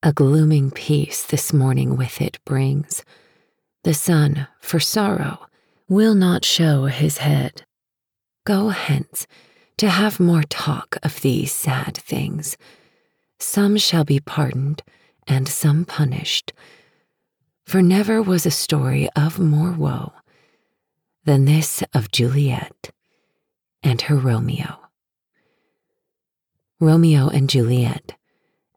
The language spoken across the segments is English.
A glooming peace this morning with it brings. The sun, for sorrow, will not show his head. Go hence to have more talk of these sad things. Some shall be pardoned, and some punished. For never was a story of more woe than this of Juliet and her Romeo. Romeo and Juliet,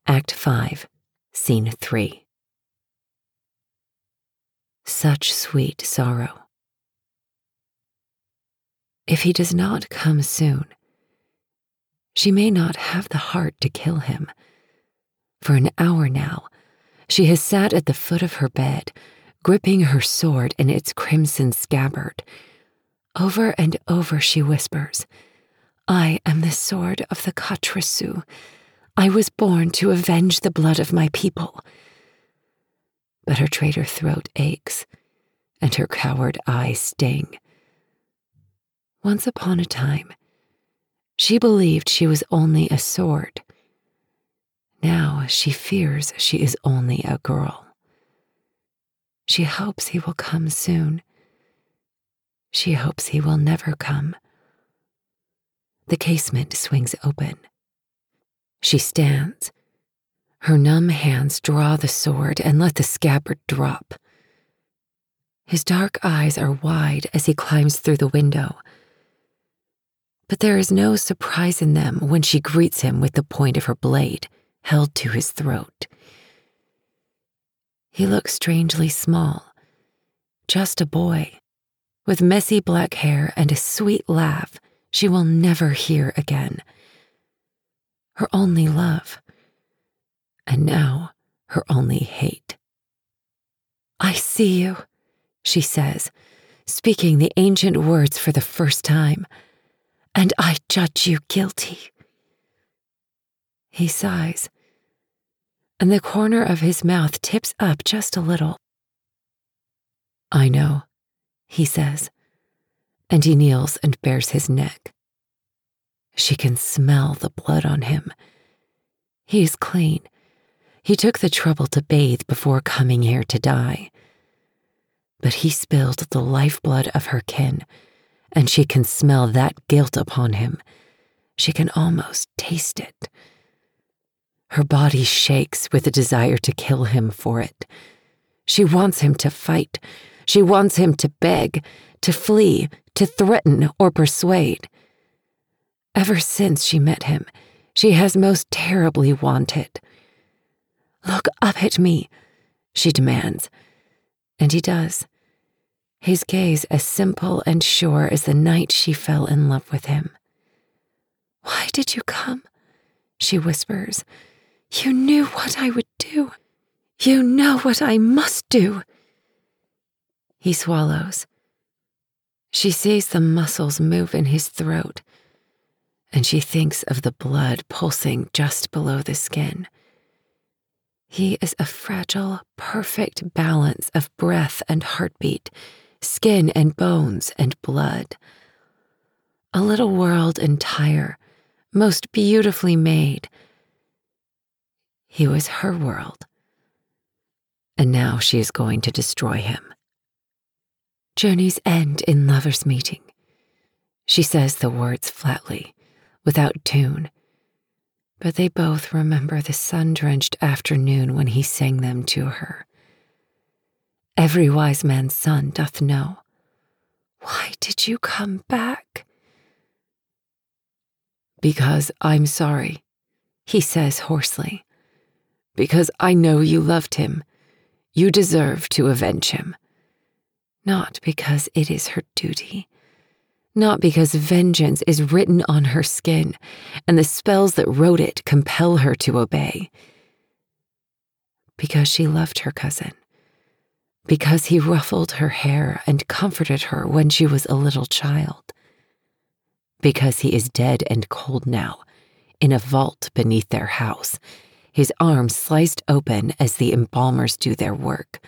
Act 5, Scene 3. Such sweet sorrow. If he does not come soon, she may not have the heart to kill him. For an hour now, she has sat at the foot of her bed, gripping her sword in its crimson scabbard. Over and over she whispers, I am the sword of the Catresou I was born to avenge the blood of my people. But her traitor throat aches, and her coward eyes sting. Once upon a time, she believed she was only a sword. Now she fears she is only a girl. She hopes he will come soon. She hopes he will never come. The casement swings open. She stands. Her numb hands draw the sword and let the scabbard drop. His dark eyes are wide as he climbs through the window but there is no surprise in them when she greets him with the point of her blade held to his throat. He looks strangely small, just a boy, with messy black hair and a sweet laugh she will never hear again. Her only love, and now her only hate. I see you, she says, speaking the ancient words for the first time and I judge you guilty. He sighs, and the corner of his mouth tips up just a little. I know, he says, and he kneels and bares his neck. She can smell the blood on him. He is clean. He took the trouble to bathe before coming here to die. But he spilled the lifeblood of her kin and she can smell that guilt upon him. She can almost taste it. Her body shakes with a desire to kill him for it. She wants him to fight. She wants him to beg, to flee, to threaten or persuade. Ever since she met him, she has most terribly wanted. Look up at me, she demands, and he does his gaze as simple and sure as the night she fell in love with him. Why did you come? She whispers. You knew what I would do. You know what I must do. He swallows. She sees the muscles move in his throat, and she thinks of the blood pulsing just below the skin. He is a fragile, perfect balance of breath and heartbeat skin and bones and blood. A little world entire, most beautifully made. He was her world. And now she is going to destroy him. Journeys end in lovers' meeting. She says the words flatly, without tune, but they both remember the sun drenched afternoon when he sang them to her. Every wise man's son doth know. Why did you come back? Because I'm sorry, he says hoarsely. Because I know you loved him. You deserve to avenge him. Not because it is her duty. Not because vengeance is written on her skin and the spells that wrote it compel her to obey. Because she loved her cousin because he ruffled her hair and comforted her when she was a little child. Because he is dead and cold now, in a vault beneath their house, his arms sliced open as the embalmers do their work.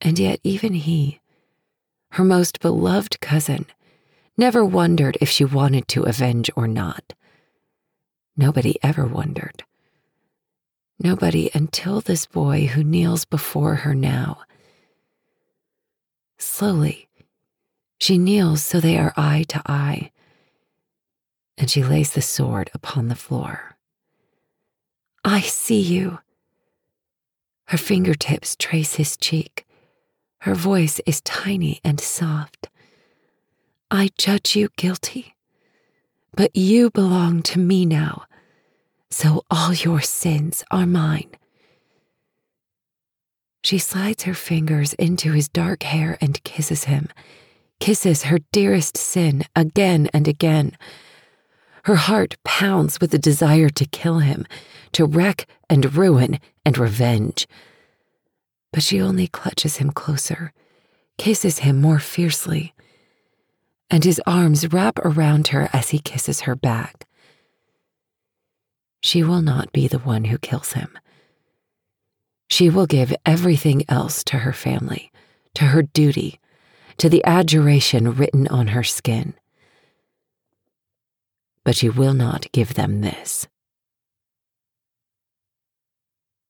And yet, even he, her most beloved cousin, never wondered if she wanted to avenge or not. Nobody ever wondered. Nobody until this boy who kneels before her now. Slowly, she kneels so they are eye to eye, and she lays the sword upon the floor. I see you. Her fingertips trace his cheek. Her voice is tiny and soft. I judge you guilty, but you belong to me now, so all your sins are mine. She slides her fingers into his dark hair and kisses him, kisses her dearest sin again and again. Her heart pounds with the desire to kill him, to wreck and ruin and revenge. But she only clutches him closer, kisses him more fiercely, and his arms wrap around her as he kisses her back. She will not be the one who kills him. She will give everything else to her family, to her duty, to the adjuration written on her skin. But she will not give them this.